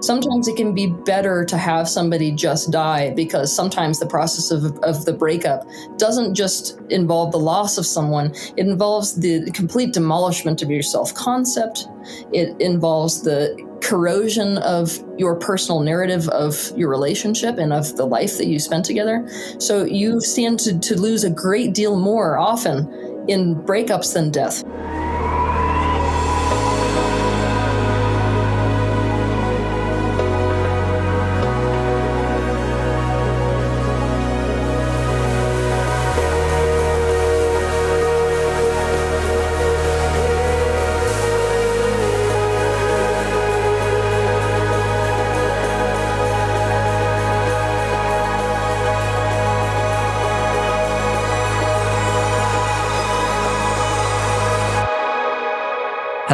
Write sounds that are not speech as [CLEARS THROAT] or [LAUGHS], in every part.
Sometimes it can be better to have somebody just die because sometimes the process of, of the breakup doesn't just involve the loss of someone, it involves the complete demolishment of your self concept. It involves the corrosion of your personal narrative of your relationship and of the life that you spent together. So you stand to, to lose a great deal more often in breakups than death.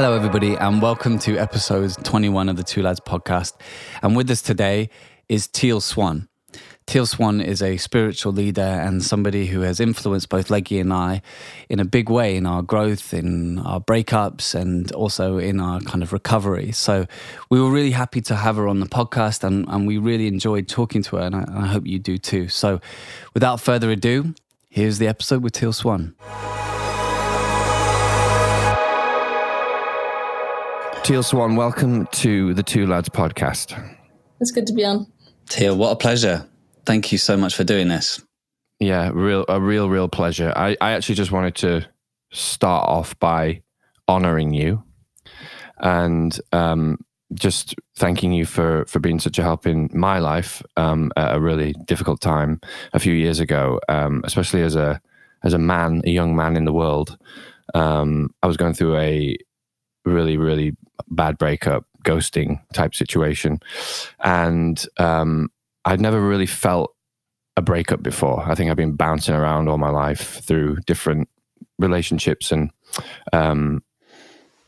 Hello, everybody, and welcome to episode 21 of the Two Lads podcast. And with us today is Teal Swan. Teal Swan is a spiritual leader and somebody who has influenced both Leggy and I in a big way in our growth, in our breakups, and also in our kind of recovery. So we were really happy to have her on the podcast and, and we really enjoyed talking to her, and I, and I hope you do too. So without further ado, here's the episode with Teal Swan. Teal Swan, welcome to the Two Lads podcast. It's good to be on. Teal, what a pleasure. Thank you so much for doing this. Yeah, real a real, real pleasure. I, I actually just wanted to start off by honoring you and um, just thanking you for for being such a help in my life um, at a really difficult time a few years ago, um, especially as a as a man, a young man in the world. Um, I was going through a really, really bad breakup, ghosting type situation. And um, I'd never really felt a breakup before. I think I've been bouncing around all my life through different relationships and um,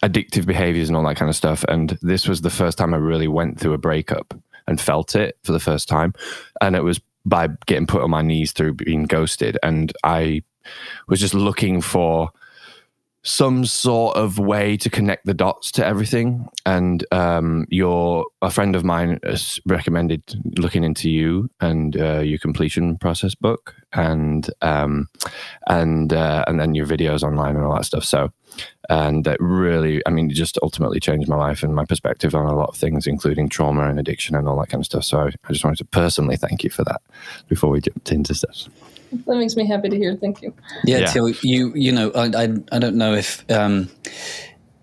addictive behaviors and all that kind of stuff. And this was the first time I really went through a breakup and felt it for the first time. And it was by getting put on my knees through being ghosted. And I was just looking for some sort of way to connect the dots to everything. And um, your a friend of mine has recommended looking into you and uh, your completion process book, and um, and uh, and then your videos online and all that stuff. So, and it really, I mean, it just ultimately changed my life and my perspective on a lot of things, including trauma and addiction and all that kind of stuff. So, I, just wanted to personally thank you for that before we jumped into stuff that makes me happy to hear. Thank you. Yeah, yeah. Teal, you you know I, I, I don't know if um,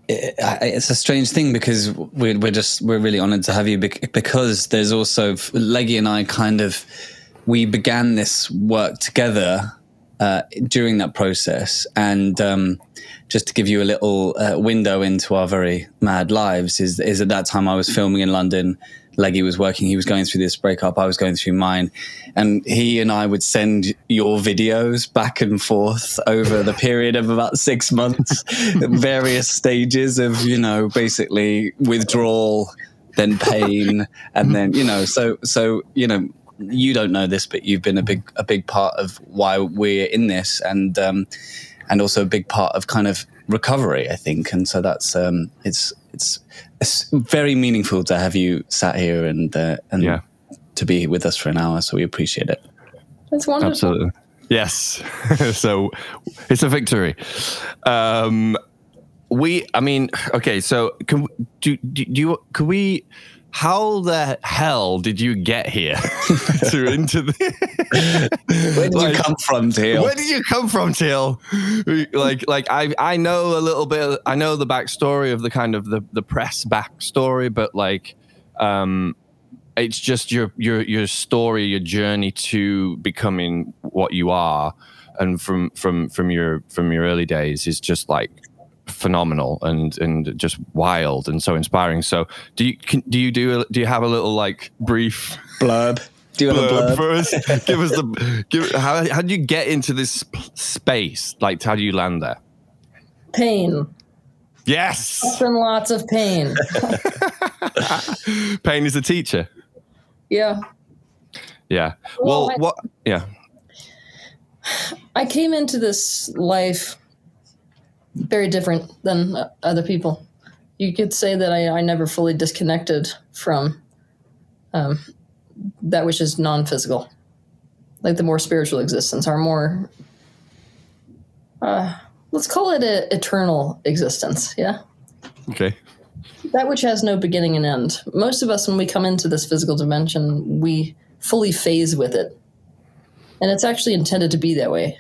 it, it's a strange thing because we're we're just we're really honored to have you because there's also Leggy and I kind of we began this work together uh, during that process and. Um, just to give you a little uh, window into our very mad lives, is is at that time I was filming in London Leggy was working, he was going through this breakup, I was going through mine. And he and I would send your videos back and forth over the period of about six months, [LAUGHS] various stages of, you know, basically withdrawal, then pain, and then, you know, so, so, you know, you don't know this, but you've been a big, a big part of why we're in this. And, um, and also a big part of kind of recovery, I think. And so that's, um, it's, it's it's very meaningful to have you sat here and uh, and yeah. to be with us for an hour. So we appreciate it. That's wonderful. Absolutely. Yes. [LAUGHS] so it's a victory. Um, we, I mean, okay. So can do, do, do you? Can we? How the hell did you get here [LAUGHS] to into the [LAUGHS] where did like, you come from Teal? where did you come from Teal? like like i i know a little bit i know the backstory of the kind of the the press backstory but like um it's just your your your story your journey to becoming what you are and from from from your from your early days is just like phenomenal and and just wild and so inspiring. So do you can, do you do do you have a little like brief blurb? Do you have blurb, a blurb for us? give us the give how how do you get into this space? Like how do you land there? Pain. Yes. And lots of pain. [LAUGHS] pain is a teacher. Yeah. Yeah. Well, well I, what? Yeah. I came into this life very different than other people. You could say that I, I never fully disconnected from um, that which is non-physical, like the more spiritual existence, our more uh, let's call it an eternal existence. Yeah. Okay. That which has no beginning and end. Most of us, when we come into this physical dimension, we fully phase with it. And it's actually intended to be that way.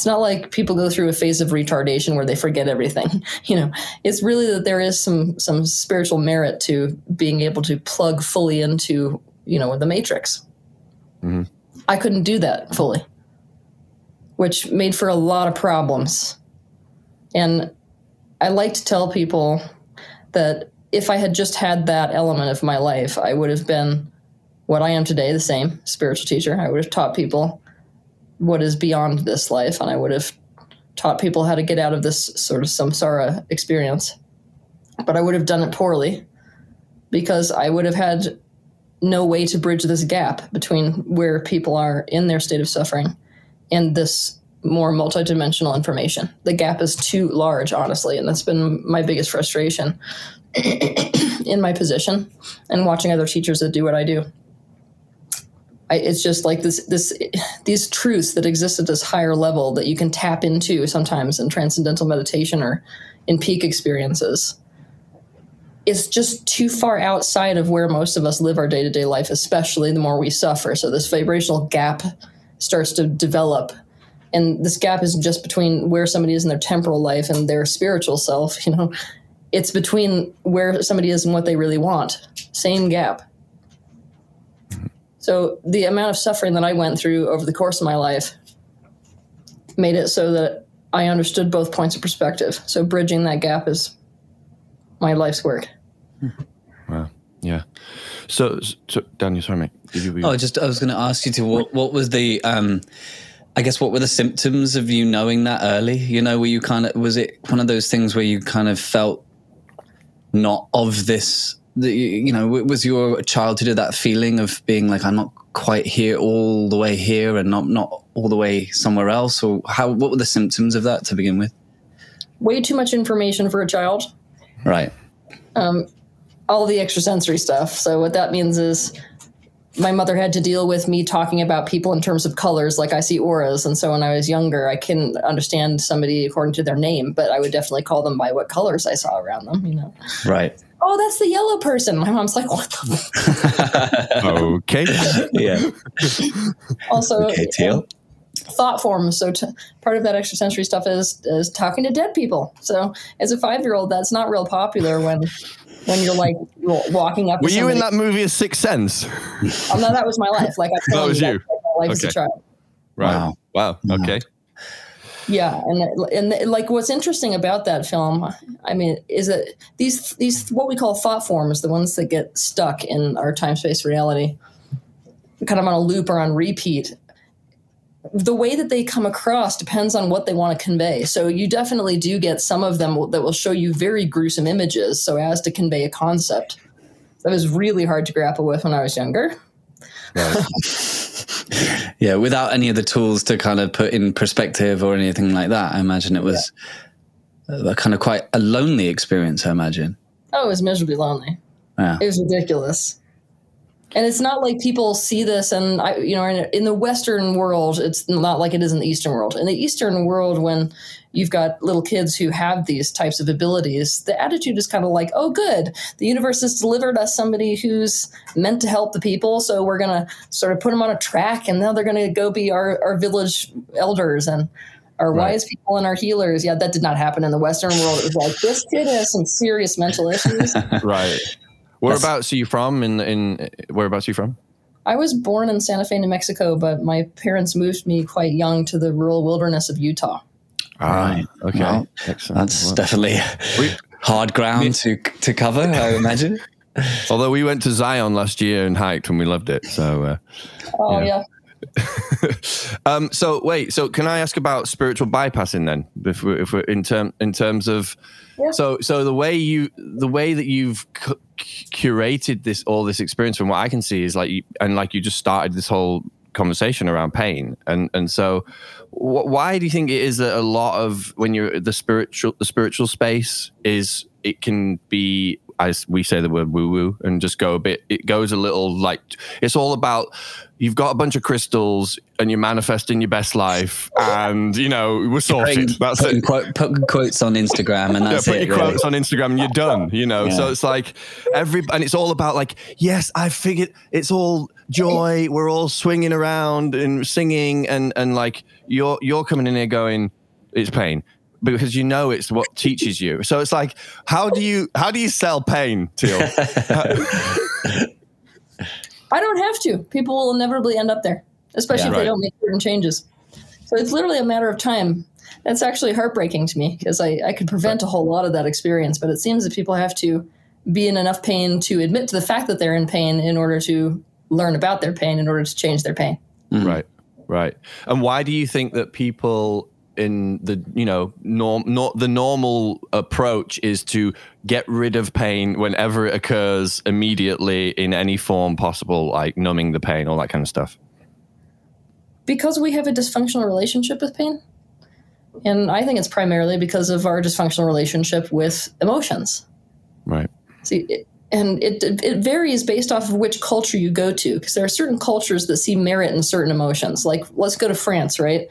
It's not like people go through a phase of retardation where they forget everything. [LAUGHS] You know, it's really that there is some some spiritual merit to being able to plug fully into, you know, the matrix. Mhm. I couldn't do that fully, which made for a lot of problems. And I like to tell people that if I had just had that element of my life, I would have been what I am today, the same spiritual teacher. I would have taught people what is beyond this life, and I would have taught people how to get out of this sort of samsara experience. But I would have done it poorly because I would have had no way to bridge this gap between where people are in their state of suffering and this more multidimensional information. The gap is too large, honestly, and that's been my biggest frustration [CLEARS THROAT] in my position and watching other teachers that do what I do. I, it's just like this, this, these truths that exist at this higher level that you can tap into sometimes in transcendental meditation or in peak experiences. Is just too far outside of where most of us live our day to day life, especially the more we suffer. So this vibrational gap starts to develop and this gap isn't just between where somebody is in their temporal life and their spiritual self [LAUGHS] you know it's between where somebody is and what they really want same gap so the amount of suffering that i went through over the course of my life made it so that i understood both points of perspective so bridging that gap is my life's work [LAUGHS] Wow. Yeah. So, so Daniel, sorry, mate. Did you? Oh, just I was going to ask you to what what was the um, I guess what were the symptoms of you knowing that early? You know, were you kind of was it one of those things where you kind of felt not of this? The, you know, was your childhood that feeling of being like I'm not quite here all the way here and not not all the way somewhere else, or how? What were the symptoms of that to begin with? way too much information for a child Right. um, all the extrasensory stuff. So what that means is my mother had to deal with me talking about people in terms of colors, like I see auras. And so when I was younger, I couldn't understand somebody according to their name, but I would definitely call them by what colors I saw around them. You know, Right. oh, that's the yellow person. My mom's like, what the? [LAUGHS] [LAUGHS] okay. yeah. [LAUGHS] Also, Okay, uh, teal. thought forms. So t- part of that extrasensory stuff is is talking to dead people. So as a five year old, that's not real popular when when you're like walking up. Were to you in that movie, A Sixth Sense? Oh, no, that was my life. Like I [LAUGHS] That told was you, you. that's like my life as a Okay. child. Right. Wow. Okay. Yeah, and and like what's interesting about that film, I mean, is that these these what we call thought forms, the ones that get stuck in our time space reality, kind of on a loop or on repeat. The way that they come across depends on what they want to convey. So you definitely do get some of them that will show you very gruesome images, so as to convey a concept. That was really hard to grapple with when I was younger. Right. [LAUGHS] Yeah, without any of the tools to kind of put in perspective or anything like that, I imagine it was a uh, kind of quite a lonely experience. I imagine. Oh, it was miserably lonely. Yeah. It was ridiculous. And it's not like people see this, and I, you know, in, in the Western world, it's not like it is in the Eastern world. In the Eastern world, when you've got little kids who have these types of abilities, the attitude is kind of like, "Oh, good, the universe has delivered us somebody who's meant to help the people, so we're gonna sort of put them on a track, and now they're gonna go be our, our village elders and." Our Right. wise people and our healers. Yeah, that did not happen in the Western world. It was like this kid has some serious mental issues. [LAUGHS] right. Whereabouts are you from? In in whereabouts are you from? I was born in Santa Fe, New Mexico, but my parents moved me quite young to the rural wilderness of Utah. Right. Ah, Okay. Well, Excellent. That's Well, definitely we- hard ground to to cover. I imagine. [LAUGHS] although we went to Zion last year and hiked and we loved it. So. Uh, Oh Yeah. yeah, [LAUGHS] um, so wait, so can I ask about spiritual bypassing then? If we're, if we're in term in terms of, So so the way you the way that you've cu- curated this all this experience from what I can see is like you, and like you just started this whole conversation around pain. And and so wh- why do you think it is that a lot of when you're the spiritual the spiritual space is it can be I we say the word woo woo and just go a bit. It goes a little like it's all about you've got a bunch of crystals and you're manifesting your best life, and you know we're sorted. Putting- That's putting it. quote, put quotes on Instagram and that's yeah, put it. your really. quotes on Instagram and you're done, you know. So it's like every, and it's all about like, yes, I figured it's all joy. We're all swinging around and singing, and and like you're you're coming in here going, it's pain because you know it's what teaches you. So it's like, how do you how do you sell pain, Teal? [LAUGHS] I don't have to. People will inevitably end up there, especially Yeah. if Right. they don't make certain changes. So it's literally a matter of time. That's actually heartbreaking to me because I, I could prevent a whole lot of that experience, but it seems that people have to be in enough pain to admit to the fact that they're in pain in order to learn about their pain in order to change their pain. Hmm. Right, right. And why do you think that people in the you know norm not the normal approach is to get rid of pain whenever it occurs immediately in any form possible, like numbing the pain, all that kind of stuff. because we have a dysfunctional relationship with pain. And I think it's primarily because of our dysfunctional relationship with emotions. Right. See, it, and it it varies based off of which culture you go to, because there are certain cultures that see merit in certain emotions. Like, let's go to France, right?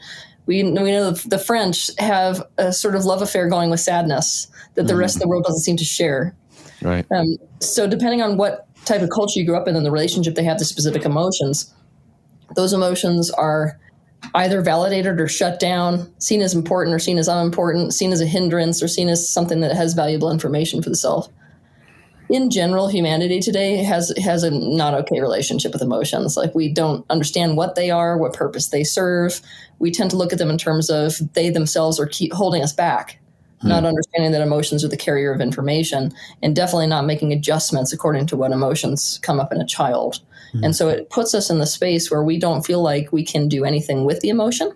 We we know the French have a sort of love affair going with sadness that the rest of the world doesn't seem to share. Right. Um, so depending on what type of culture you grew up in and the relationship they have to specific emotions, those emotions are either validated or shut down, seen as important or seen as unimportant, seen as a hindrance or seen as something that has valuable information for the self. In general, humanity today has has a not okay relationship with emotions. Like we don't understand what they are, what purpose they serve. We tend to look at them in terms of they themselves are keep holding us back hmm. not understanding that emotions are the carrier of information and definitely not making adjustments according to what emotions come up in a child. Hmm. And so it puts us in the space where we don't feel like we can do anything with the emotion.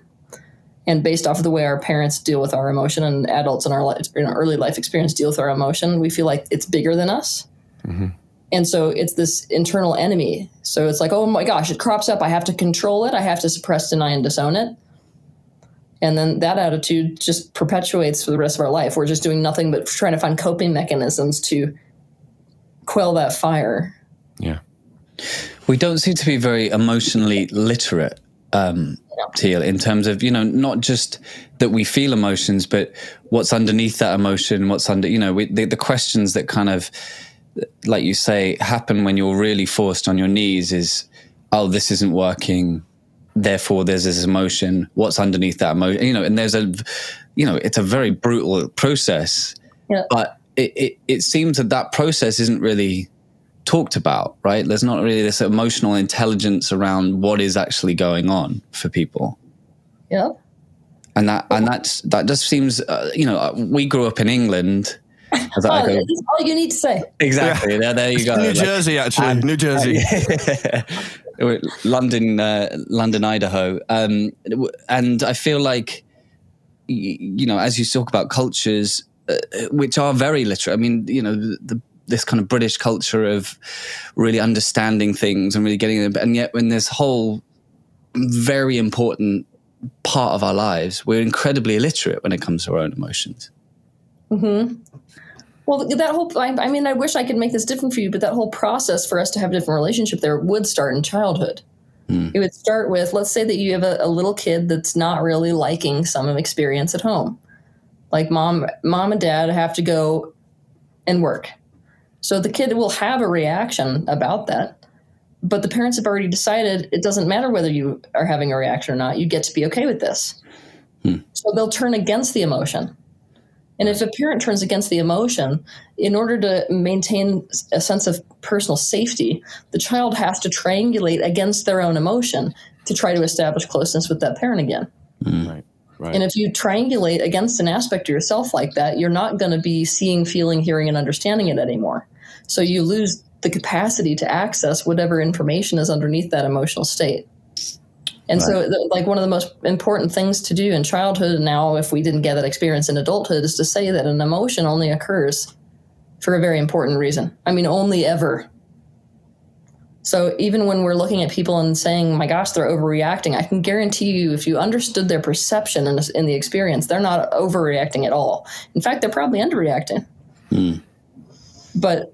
And based off of the way our parents deal with our emotion and adults in our, life, in our early life experience deal with our emotion, we feel like it's bigger than us. And so it's this internal enemy. So it's like, oh my gosh, it crops up. I have to control it. I have to suppress, deny, and disown it. And then that attitude just perpetuates for the rest of our life. We're just doing nothing but trying to find coping mechanisms to quell that fire. Yeah. We don't seem to be very emotionally literate, um, Teal, in terms of, you know, not just that we feel emotions, but what's underneath that emotion, what's under, you know, we, the, the questions that kind of, like you say, happen when you're really forced on your knees is, oh, this isn't working. Therefore, there's this emotion. What's underneath that emotion? You know, and there's a, you know, it's a very brutal process. Yeah. But it, it, it seems that that process isn't really talked about, right? There's not really this emotional intelligence around what is actually going on for people, Yeah. and that and that's that just seems, uh, you know, uh, we grew up in England. As I Oh, go- that's all you need to say. exactly. There, there you go. New Like- Jersey, actually. and- New Jersey. [LAUGHS] London, uh, London, Idaho, um, and I feel like, you know, as you talk about cultures uh, which are very literate. I mean, you know, the, the this kind of British culture of really understanding things and really getting them, and yet when this whole very important part of our lives, we're incredibly illiterate when it comes to our own emotions. Hmm. Well, that whole, I, I mean, I wish I could make this different for you, but that whole process for us to have a different relationship there would start in childhood. It would start with, let's say that you have a, a little kid that's not really liking some experience at home. Like mom, mom and dad have to go and work. So the kid will have a reaction about that. But the parents have already decided it doesn't matter whether you are having a reaction or not. You get to be okay with this. Hmm. So they'll turn against the emotion. And if a parent turns against the emotion, in order to maintain a sense of personal safety, the child has to triangulate against their own emotion to try to establish closeness with that parent again. Hmm. Right. Right. And if you triangulate against an aspect of yourself like that, you're not going to be seeing, feeling, hearing, and understanding it anymore. So you lose the capacity to access whatever information is underneath that emotional state. And so, th- like, one of the most important things to do in childhood, and now if we didn't get that experience in adulthood, is to say that an emotion only occurs for a very important reason. I mean, only ever. So even when we're looking at people and saying, my gosh, they're overreacting, I can guarantee you, if you understood their perception in, in the experience, they're not overreacting at all. In fact, they're probably underreacting. Hmm. But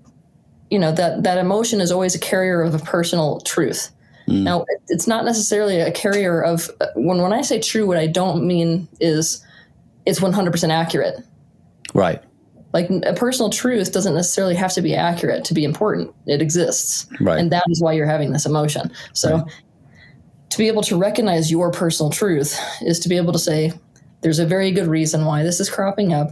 you know that that emotion is always a carrier of a personal truth. Mm. Now, it's not necessarily a carrier of when when I say true, what I don't mean is it's 100% accurate. Right. Like a personal truth doesn't necessarily have to be accurate to be important. It exists. Right. And that is why you're having this emotion. So right. to be able to recognize your personal truth is to be able to say, there's a very good reason why this is cropping up.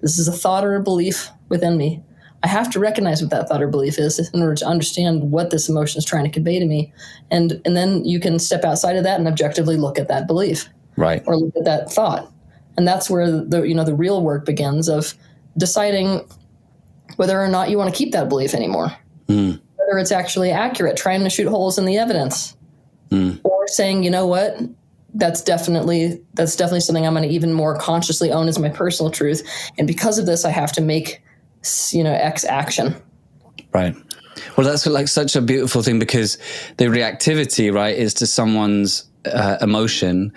This is a thought or a belief within me. I have to recognize what that thought or belief is in order to understand what this emotion is trying to convey to me. And and then you can step outside of that and objectively look at that belief. Right. Or look at that thought. And that's where the you know the real work begins of deciding whether or not you want to keep that belief anymore. Mm. Whether it's actually accurate, trying to shoot holes in the evidence. Mm. Or saying, you know what, that's definitely that's definitely something I'm going to even more consciously own as my personal truth. And because of this, I have to make you know X action. Right. Well, that's like such a beautiful thing because the reactivity, right, is to someone's uh, emotion,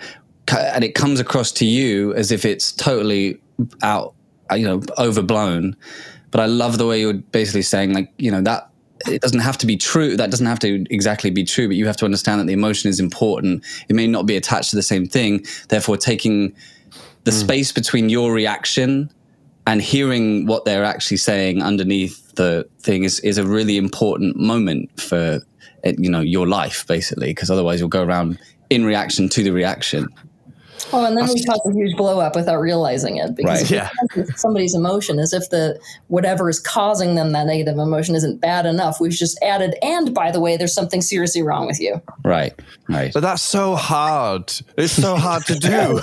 and it comes across to you as if it's totally out, you know, overblown. But I love the way you're basically saying, like, you know, that it doesn't have to be true. That doesn't have to exactly be true, but you have to understand that the emotion is important. It may not be attached to the same thing. Therefore, taking the mm. space between your reaction and hearing what they're actually saying underneath the thing is, is a really important moment for you know your life basically because otherwise you'll go around in reaction to the reaction Oh, and then we cause a huge blow up without realizing it because right. yeah. somebody's emotion as if the whatever is causing them that negative emotion isn't bad enough. We've just added, and by the way, there's something seriously wrong with you. Right, right. But that's so hard. It's so hard to do.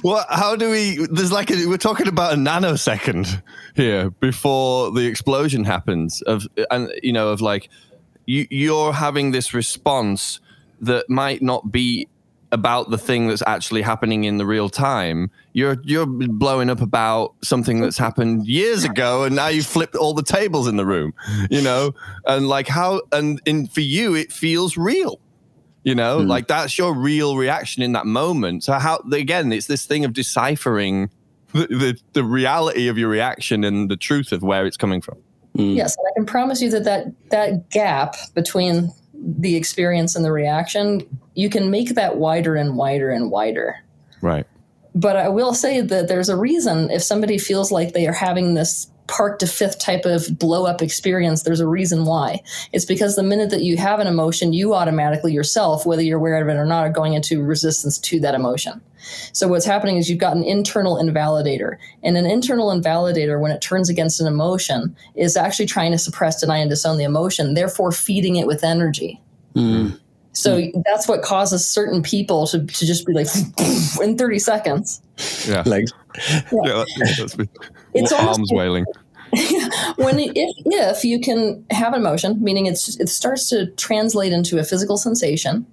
[LAUGHS] what? How do we? There's like a, we're talking about a nanosecond here before the explosion happens. Of and you know of like you you're having this response that might not be about the thing that's actually happening in the real time. You're you're blowing up about something that's happened years ago, and now you've flipped all the tables in the room. You know, and like how and in for you it feels real. You know, mm. like that's your real reaction in that moment. So how again, it's this thing of deciphering the, the, the reality of your reaction and the truth of where it's coming from. Mm. Yes, and I can promise you that that that gap between the experience and the reaction, you can make that wider and wider and wider. Right. But I will say that there's a reason if somebody feels like they are having this park to fifth type of blow up experience, there's a reason why. It's because the minute that you have an emotion, you automatically yourself, whether you're aware of it or not, are going into resistance to that emotion. So what's happening is you've got an internal invalidator. And an internal invalidator, when it turns against an emotion, is actually trying to suppress, deny, and disown the emotion, therefore feeding it with energy. Mm. So mm. that's what causes certain people to, to just be like [LAUGHS] in 30 seconds. Yeah. Legs. Yeah. yeah that's, that's it's arms wailing. [LAUGHS] when if if you can have an emotion, meaning it's it starts to translate into a physical sensation,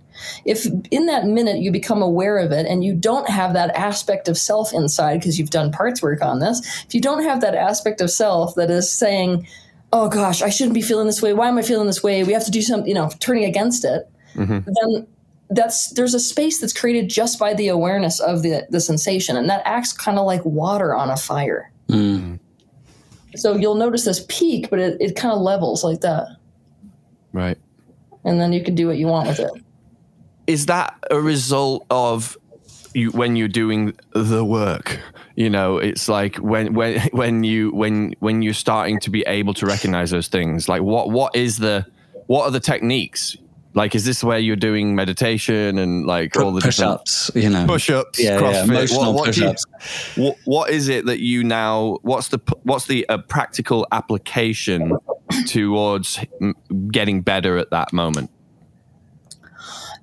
if in that minute you become aware of it and you don't have that aspect of self inside because you've done parts work on this, if you don't have that aspect of self that is saying, "Oh gosh, I shouldn't be feeling this way. Why am I feeling this way? We have to do something," you know, turning against it, mm-hmm. then that's there's a space that's created just by the awareness of the the sensation, and that acts kind of like water on a fire. Mm. So you'll notice this peak, but it, it kind of levels like that. Right. And then you can do what you want with it. Is that a result of you when you're doing the work? You know, it's like when when [LAUGHS] when you when when you're starting to be able to recognize those things. Like what what is the what are the techniques like, is this where you're doing meditation and like all the push-ups? You know, push-ups, yeah, CrossFit. Yeah, emotional what, what push-ups. You, what, what is it that you now? What's the what's the uh, practical application towards getting better at that moment?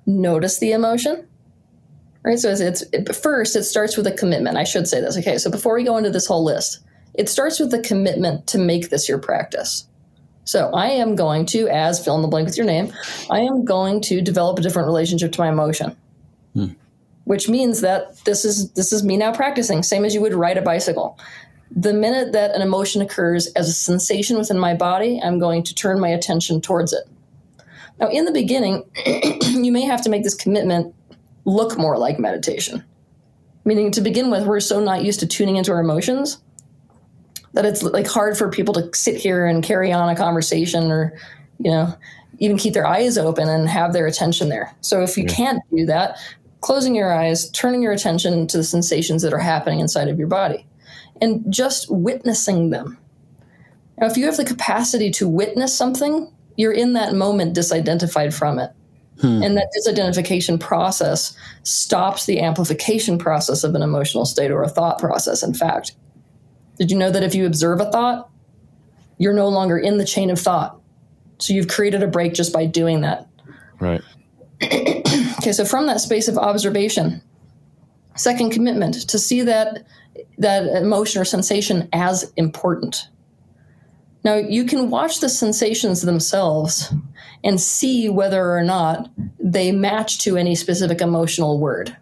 Notice the emotion. Right. So it's, it's it, first it starts with a commitment. I should say this. Okay. So before we go into this whole list, it starts with the commitment to make this your practice. So I am going to, as fill in the blank with your name, I am going to develop a different relationship to my emotion. Hmm. Which means that this is this is me now practicing, same as you would ride a bicycle. The minute that an emotion occurs as a sensation within my body, I'm going to turn my attention towards it. Now, in the beginning, [CLEARS THROAT] you may have to make this commitment look more like meditation. Meaning, to begin with, we're so not used to tuning into our emotions that it's like hard for people to sit here and carry on a conversation or, you know, even keep their eyes open and have their attention there. So if you yeah. can't do that, closing your eyes, turning your attention to the sensations that are happening inside of your body, and just witnessing them. Now, if you have the capacity to witness something, you're in that moment disidentified from it. Hmm. And that disidentification process stops the amplification process of an emotional state or a thought process, in fact. Did you know that if you observe a thought, you're no longer in the chain of thought? So you've created a break just by doing that. Right. [CLEARS THROAT] okay, so from that space of observation, second commitment to see that that emotion or sensation as important. Now, you can watch the sensations themselves and see whether or not they match to any specific emotional word.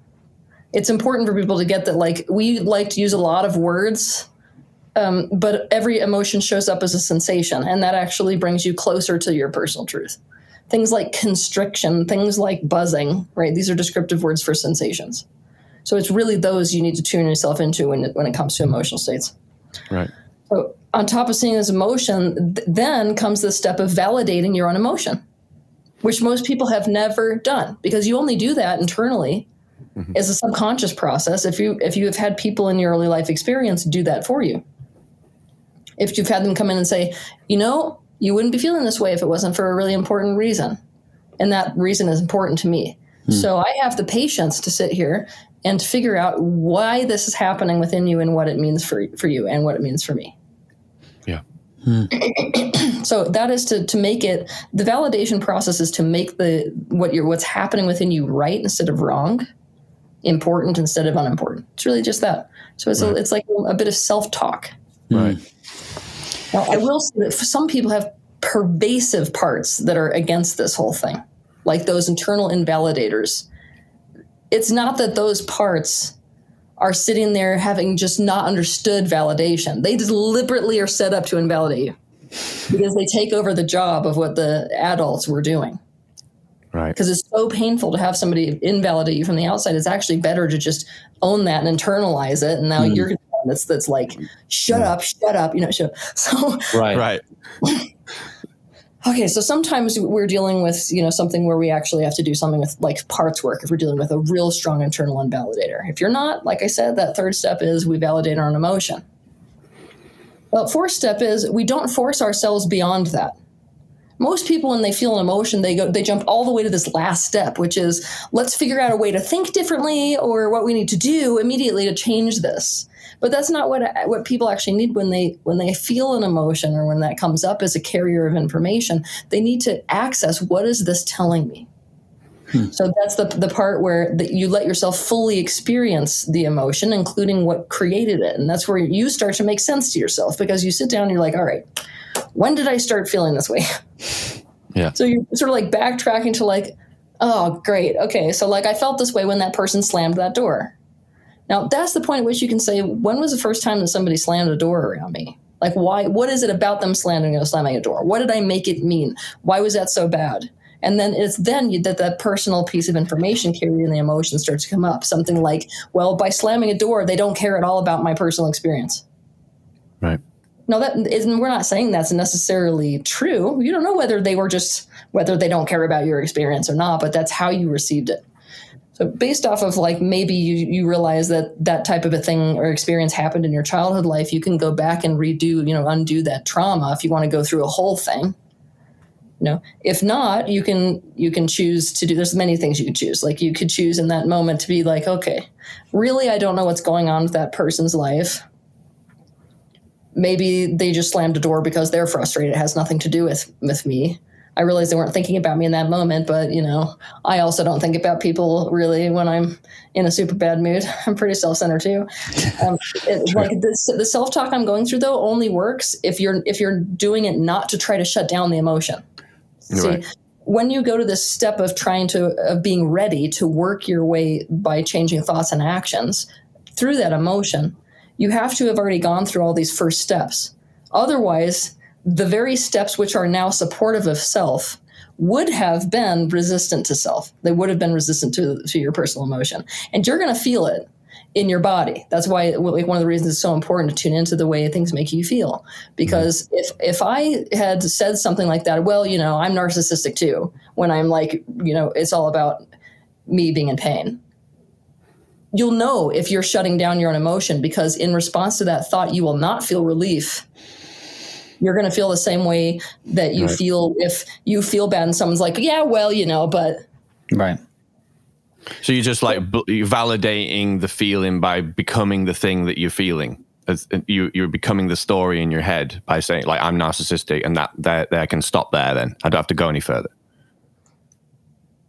It's important for people to get that, like, we like to use a lot of words, um, but every emotion shows up as a sensation, and that actually brings you closer to your personal truth. Things like constriction, things like buzzing, right? These are descriptive words for sensations. So it's really those you need to tune yourself into when it, when it comes to emotional states. Right. So on top of seeing this emotion, th- then comes the step of validating your own emotion, which most people have never done because you only do that internally mm-hmm. as a subconscious process. If you if you have had people in your early life experience do that for you, if you've had them come in and say, you know, you wouldn't be feeling this way if it wasn't for a really important reason, and that reason is important to me. Hmm. So I have the patience to sit here and to figure out why this is happening within you and what it means for for you and what it means for me. Yeah. Hmm. [CLEARS THROAT] so that is to to make it the validation process is to make the what you're what's happening within you right instead of wrong, important instead of unimportant. It's really just that. So it's right. a, it's like a bit of self talk. Right. Now I will say that some people have pervasive parts that are against this whole thing, like those internal invalidators it's not that those parts are sitting there having just not understood validation. They deliberately are set up to invalidate you because they take over the job of what the adults were doing. Right. Because it's so painful to have somebody invalidate you from the outside. It's actually better to just own that and internalize it. And now mm. you're that's that's like, shut up, shut up, you know. So, [LAUGHS] so right, right. [LAUGHS] Okay, so sometimes we're dealing with, you know, something where we actually have to do something with like parts work if we're dealing with a real strong internal invalidator. If you're not, like I said, that third step is we validate our own emotion. Well, fourth step is we don't force ourselves beyond that. Most people, when they feel an emotion, they go, they jump all the way to this last step, which is let's figure out a way to think differently or what we need to do immediately to change this but that's not what what people actually need when they when they feel an emotion or when that comes up as a carrier of information. They need to access what is this telling me? Hmm. so that's the, the part where the, you let yourself fully experience the emotion including what created it. And that's where you start to make sense to yourself because you sit down and you're like all right when did i start feeling this way? [LAUGHS] Yeah. So you're sort of like backtracking to like oh great. Okay. So like i felt this way when that person slammed that door now, that's the point at which you can say, when was the first time that somebody slammed a door around me? Like, why? What is it about them slamming or slamming a door? What did I make it mean? Why was that so bad? And then it's then you, that that personal piece of information carried in the emotion starts to come up. Something like, well, by slamming a door, they don't care at all about my personal experience. Right. No, that isn't. We're not saying that's necessarily true. You don't know whether they were just whether they don't care about your experience or not, but that's how you received it. Based off of like maybe you, you realize that that type of a thing or experience happened in your childhood life, you can go back and redo, you know, undo that trauma if you want to go through a whole thing. You know, if not, you can you can choose to do. There's many things you could choose. Like you could choose in that moment to be like, okay, really, I don't know what's going on with that person's life. Maybe they just slammed a door because they're frustrated. It has nothing to do with with me I realized they weren't thinking about me in that moment, but you know, I also don't think about people really when I'm in a super bad mood. [LAUGHS] I'm pretty self-centered too. [LAUGHS] Um, it, like this, the self-talk I'm going through though only works if you're if you're doing it not to try to shut down the emotion. Right. See, when you go to this step of trying to of being ready to work your way by changing thoughts and actions through that emotion, you have to have already gone through all these first steps. Otherwise, the very steps which are now supportive of self would have been resistant to self. They would have been resistant to, to your personal emotion. And you're going to feel it. in your body. That's why like one of the reasons it's so important to tune into the way things make you feel. Because mm-hmm. if if I had said something like that, well, you know, I'm narcissistic too. When I'm like, you know, it's all about me being in pain. You'll know if you're shutting down your own emotion because in response to that thought, you will not feel relief. You're going to feel the same way that you right. feel if you feel bad and someone's like, yeah, well, you know, but. Right so you're just like you're validating the feeling by becoming the thing that you're feeling. As you you're becoming the story in your head by saying like I'm narcissistic and that there there can stop there. Then I don't have to go any further.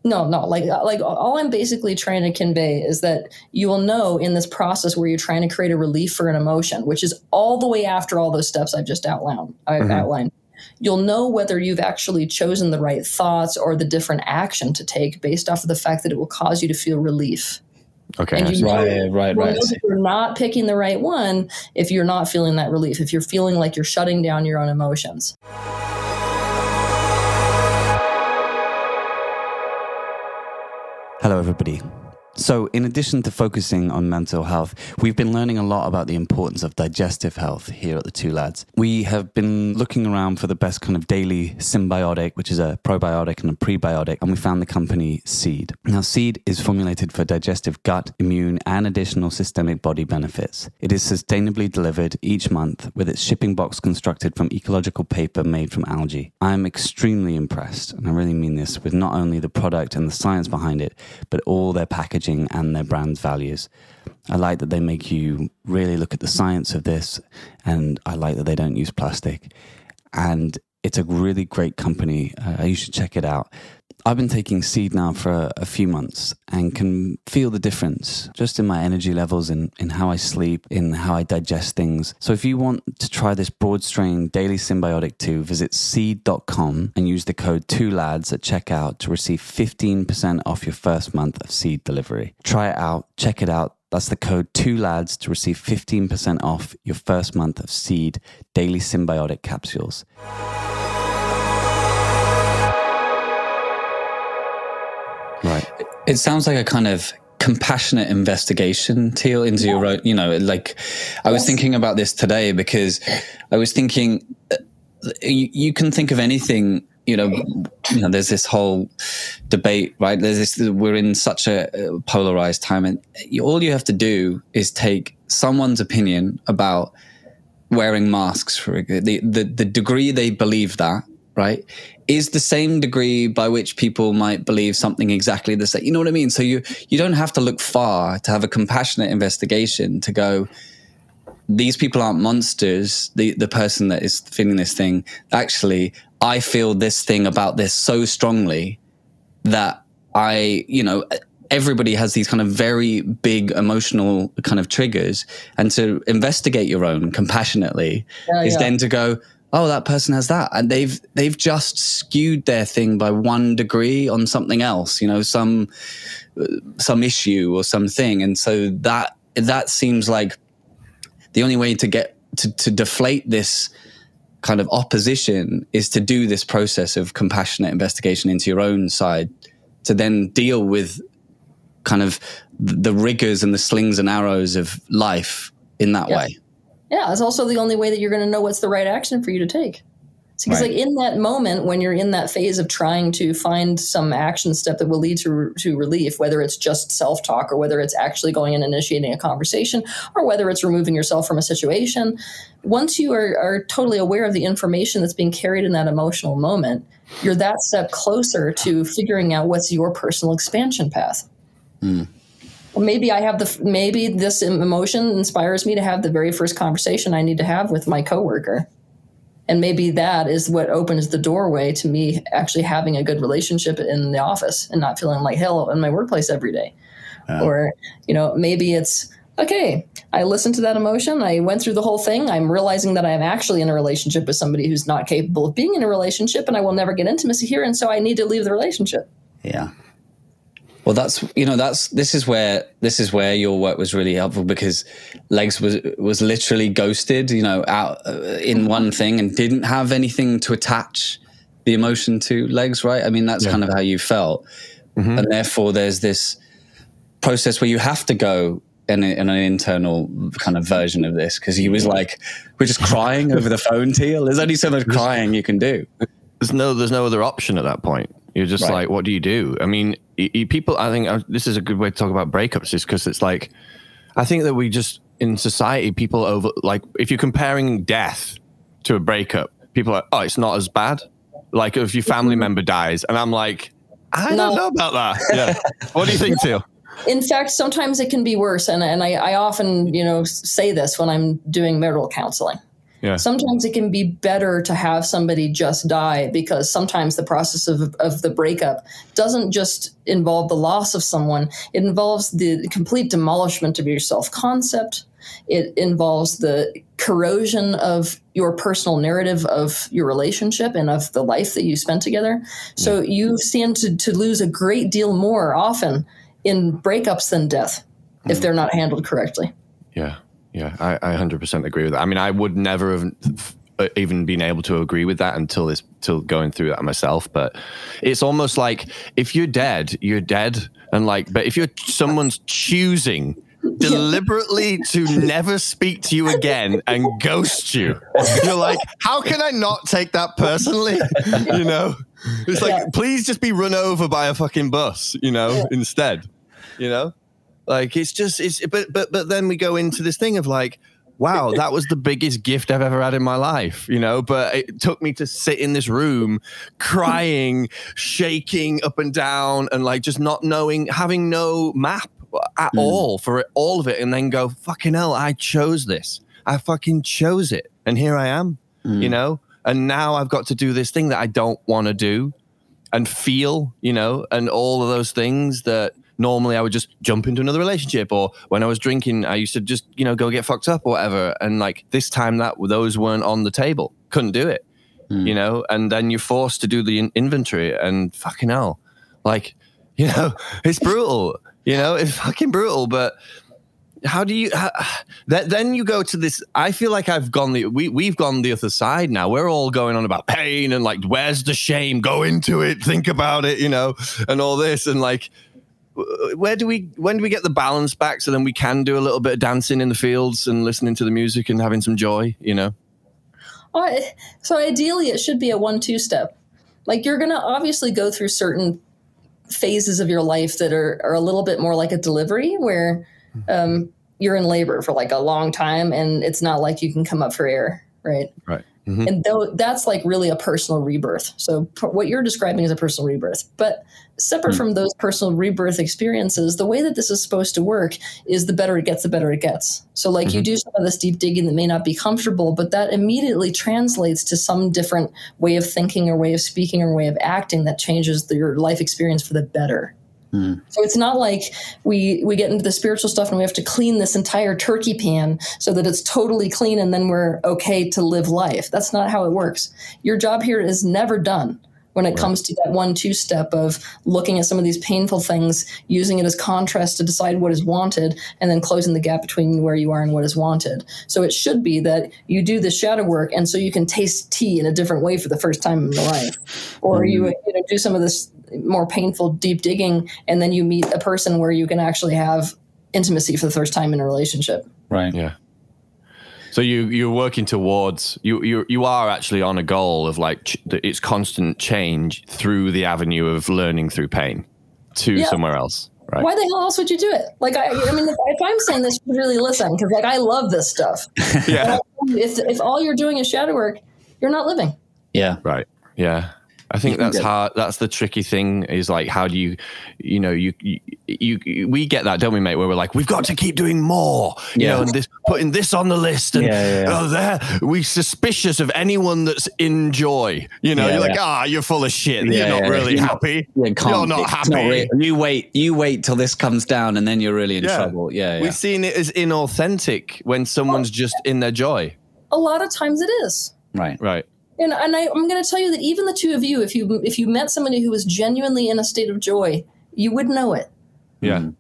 No, no. Like like all I'm basically trying to convey is that you will know in this process where you're trying to create a relief for an emotion, which is all the way after all those steps I've just outlined. I've mm-hmm. outlined you'll know whether you've actually chosen the right thoughts or the different action to take based off of the fact that it will cause you to feel relief. Okay. And you right, know, right, right. If you're not picking the right one, if you're not feeling that relief, if you're feeling like you're shutting down your own emotions. Hello, everybody. So, in addition to focusing on mental health, we've been learning a lot about the importance of digestive health here at the Two Lads. We have been looking around for the best kind of daily synbiotic, which is a probiotic and a prebiotic, and we found the company Seed. Now, Seed is formulated for digestive, gut, immune, and additional systemic body benefits. It is sustainably delivered each month with its shipping box constructed from ecological paper made from algae. I am extremely impressed, and I really mean this, with not only the product and the science behind it, but all their packaging packaging and their brand values. I like that they make you really look at the science of this, and I like that they don't use plastic. And it's a really great company. Uh, you should check it out. I've been taking seed now for a, a, few months and can feel the difference just in my energy levels, in, in how I sleep, in how I digest things. So if you want to try this broad strain daily synbiotic too, visit seed.com and use the code 2lads at checkout to receive 15% off your first month of seed delivery. Try it out, check it out. That's the code 2lads to receive 15% off your first month of seed daily synbiotic capsules. Right. It sounds like a kind of compassionate investigation, Teal, into yeah. your own, you know, like I was yes. thinking about this today because I was thinking uh, you, you can think of anything you know, you know, there's this whole debate, right? There's this, we're in such a polarized time, and all you have to do is take someone's opinion about wearing masks for the, the, the degree they believe that, right? is the same degree by which people might believe something exactly the same. You know what I mean? So you you don't have to look far to have a compassionate investigation to go. These people aren't monsters. The the person that is feeling this thing actually, I feel this thing about this so strongly that I, you know, everybody has these kind of very big emotional kind of triggers, and to investigate your own compassionately yeah, is yeah. then to go oh that person has that. And they've they've just skewed their thing by one degree on something else you know some some issue or something. And so that that seems like the only way to get to, to deflate this kind of opposition is to do this process of compassionate investigation into your own side to then deal with kind of the rigors and the slings and arrows of life in that way yeah, it's also the only way that you're going to know what's the right action for you to take. Because right. like in that moment when you're in that phase of trying to find some action step that will lead to to relief, whether it's just self talk or whether it's actually going and initiating a conversation or whether it's removing yourself from a situation, once you are, are totally aware of the information that's being carried in that emotional moment, you're that step closer to figuring out what's your personal expansion path. Mm maybe I have the maybe this emotion inspires me to have the very first conversation I need to have with my coworker. And maybe that is what opens the doorway to me actually having a good relationship in the office and not feeling like hell in my workplace every day. Uh, or, you know, maybe it's okay, I listened to that emotion. I went through the whole thing. I'm realizing that I am actually in a relationship with somebody who's not capable of being in a relationship and I will never get intimacy here. And so I need to leave the relationship. Yeah. Well, that's you know that's this is where this is where your work was really helpful because Legs was was literally ghosted, you know, out uh, in one thing and didn't have anything to attach the emotion to Legs, right? I mean, that's yeah. kind of how you felt, mm-hmm. and therefore there's this process where you have to go in an, an internal kind of version of this because he was like, "We're just crying over the phone, Teal. There's only so much crying you can do." There's no, there's no other option at that point. You're just Right. like, what do you do? I mean, y- y- people. I think uh, this is a good way to talk about breakups, is because it's like, I think that we just in society, people over like if you're comparing death to a breakup, people are like, oh, it's not as bad. Like if your family member dies, and I'm like, I don't know about that. Yeah. what do you think, Teal? In fact, sometimes it can be worse, and and I, I often you know say this when I'm doing marital counseling. Yeah. Sometimes it can be better to have somebody just die because sometimes the process of, of the breakup doesn't just involve the loss of someone, it involves the complete demolishment of your self concept. It involves the corrosion of your personal narrative of your relationship and of the life that you spent together. So you stand to, to lose a great deal more often in breakups than death if hmm. they're not handled correctly. Yeah, yeah, I, I 100% agree with that. I mean, I would never have uh, even been able to agree with that until this, till going through that myself. But it's almost like if you're dead, you're dead, and like, but if you're someone's choosing deliberately to never speak to you again and ghost you, you're like, how can I not take that personally? [LAUGHS] You know, it's like, please just be run over by a fucking bus, you know, instead, you know. Like it's just it's but but but then we go into this thing of like, wow, that was the biggest gift I've ever had in my life, you know. But it took me to sit in this room, crying, shaking up and down, and like just not knowing, having no map at mm. all for it, all of it, and then go, fucking hell, I chose this. I fucking chose it, and here I am, you mm. know. And now I've got to do this thing that I don't want to do and feel, you know, and all of those things that normally I would just jump into another relationship or when I was drinking, I used to just, you know, go get fucked up or whatever. And like this time that those weren't on the table, couldn't do it, hmm. you know, and then you're forced to do the in- inventory and fucking hell, like, [LAUGHS] you know, it's brutal, you know, it's fucking brutal, but how do you how, [SIGHS] that then you go to this i feel like i've gone the we, we've gone the other side now. We're all going on about pain and like where's the shame? Go into it think about it you know and all this. And like where do we when do we get the balance back so then we can do a little bit of dancing in the fields and listening to the music and having some joy you know Uh, so ideally, it should be a one-two step. Like you're gonna obviously go through certain phases of your life that are are a little bit more like a delivery, where um, you're in labor for like a long time, and it's not like you can come up for air, right? right Mm-hmm. And though that's like really a personal rebirth. So p- what you're describing is a personal rebirth. But separate hmm. from those personal rebirth experiences, the way that this is supposed to work is the better it gets, the better it gets. So like you mm-hmm. do some of this deep digging that may not be comfortable, but that immediately translates to some different way of thinking or way of speaking or way of acting that changes the, your life experience for the better. Hmm. So it's not like we we get into the spiritual stuff and we have to clean this entire turkey pan so that it's totally clean and then we're okay to live life. That's not how it works. Your job here is never done when it comes to that one two step of looking at some of these painful things, using it as contrast to decide what is wanted, and then closing the gap between where you are and what is wanted. So it should be that you do the shadow work and so you can taste tea in a different way for the first time in your life. Or you, hmm. you know, do some of this more painful deep digging and then you meet a person where you can actually have intimacy for the first time in a relationship Right. yeah so you you're working towards you you you are actually on a goal of like ch- it's constant change through the avenue of learning through pain to Yeah. somewhere else right why the hell else would you do it like i, I mean if, if i'm saying this you should really listen because like i love this stuff [LAUGHS] yeah if, if all you're doing is shadow work you're not living Yeah. Right. Yeah. I think that's hard. That's the tricky thing is like, how do you, you know, you, you, you, we get that, don't we, mate? Where we're like, we've got to keep doing more, you Yeah. know, and this, putting this on the list and, Yeah, yeah, yeah. oh, there, we suspicious of anyone that's in joy. You know, Yeah, you're like, yeah. ah, you're full of shit. Yeah, you're not yeah, really you're not- happy. Yeah, you're can't- not it's happy. real. you wait. You wait till this comes down, and then you're really in Yeah. trouble. Yeah. Yeah. We've seen it as inauthentic when someone's just in their joy. a lot of times it is right. Right. And, and I, i'm going to tell you that even the two of you if you if you met somebody who was genuinely in a state of joy you would know it. Yeah. Mm-hmm.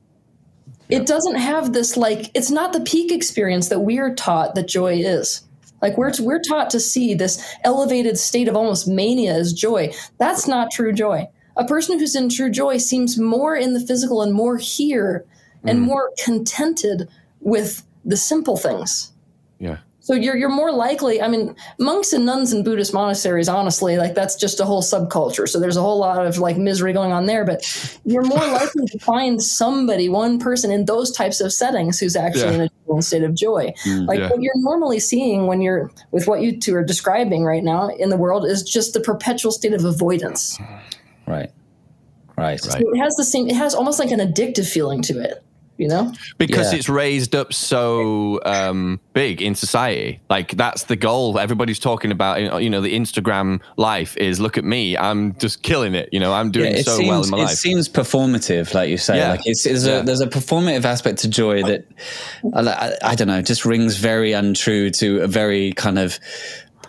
it doesn't have this like it's not the peak experience that we're taught that joy is. Like we're we're taught to see this elevated state of almost mania as joy. That's not true joy. A person who's in true joy seems more in the physical and more here and mm-hmm. more contented with the simple things. Yeah. So you're you're more likely. I mean, monks and nuns in Buddhist monasteries, honestly, like that's just a whole subculture. So there's a whole lot of like misery going on there. But you're more [LAUGHS] likely to find somebody, one person in those types of settings who's actually Yeah. in a genuine state of joy. Mm, like yeah. what you're normally seeing when you're with what you two are describing right now in the world is just the perpetual state of avoidance. Right. Right. So it has the same. It has almost like an addictive feeling to it. You know. because Yeah. it's raised up so um, big in society. Like that's the goal. Everybody's talking about. you know, the Instagram life is look at me. I'm just killing it. You know, I'm doing it so seems, well in my it life. It seems performative, like you say. Yeah. Like it's, it's Yeah. a, there's a performative aspect to joy that I, I, I don't know, just rings very untrue to a very kind of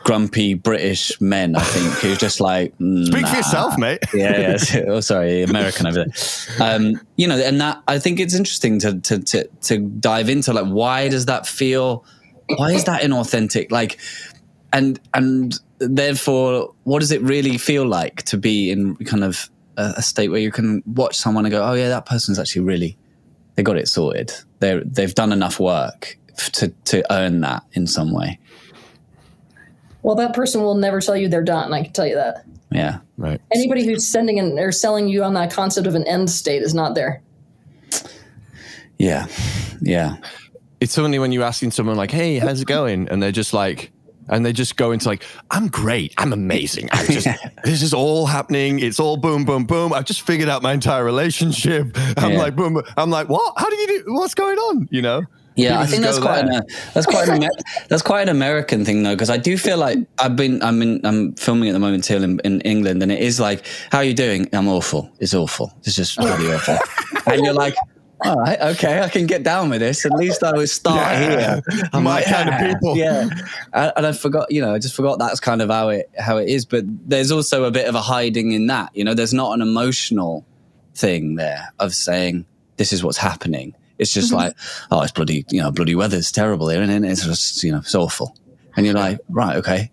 grumpy British men. I think who's just like [LAUGHS] Speak for yourself, mate. [LAUGHS] yeah, yeah. Oh, sorry, American over there. Um, you know, and that I think it's interesting to, to to to dive into like why does that feel? Why is that inauthentic? Like, and and therefore, what does it really feel like to be in kind of a, a state where you can watch someone and go, oh yeah, that person's actually really they got it sorted. They they've done enough work to to earn that in some way. Well, that person will never tell you they're done. I can tell you that. Yeah. Right. Anybody who's sending in or selling you on that concept of an end state is not there. Yeah. Yeah. It's only when you're asking someone like, "Hey, how's it going?" and they're just like. And they just go into like, I'm great. I'm amazing. I just, [LAUGHS] this is all happening. It's all boom, boom, boom. I've just figured out my entire relationship. [LAUGHS] I'm Yeah. like, boom. boom. I'm like, what? How do you do? What's going on? You know? Yeah, I think that's quite an, that's quite an [LAUGHS] that's quite an American thing though, because I do feel like I've been I'm in I'm filming at the moment here in, in England, and it is like, how are you doing? I'm awful. It's awful. It's just really awful. [LAUGHS] And you're like, all right, okay, I can get down with this. At least I would start Yeah, here. [LAUGHS] my kind of "Ah." people. Yeah, and I forgot, you know, I just forgot that's kind of how it how it is. But there's also a bit of a hiding in that. You know, there's not an emotional thing there of saying this is what's happening. It's just mm-hmm. like, oh, it's bloody, you know, bloody weather's terrible here, and it's just, you know, it's awful. And you're like, right, okay,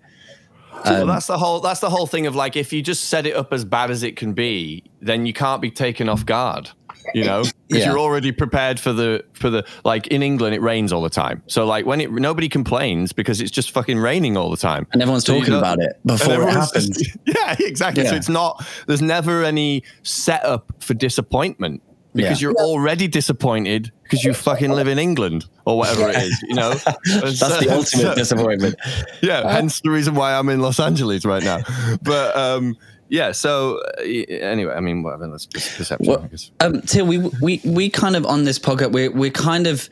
well, um, that's the whole. That's the whole thing of like, if you just set it up as bad as it can be, then you can't be taken off guard. You know, [LAUGHS] because Yeah. you're already prepared for the for the like in England it rains all the time. So like when it nobody complains because it's just fucking raining all the time. and everyone's So talking about it [LAUGHS] before it happens. just- [LAUGHS] yeah, exactly. So it's not. There's never any setup for disappointment because Yeah. you're already disappointed because you fucking live in England or whatever it is. You know, [LAUGHS] That's the ultimate disappointment. yeah, hence the reason why I'm in Los Angeles right now. But um, yeah, so uh, anyway, I mean, whatever. That's just perception. I Well, guess. um, Teal, we we we kind of on this podcast, we're we're kind of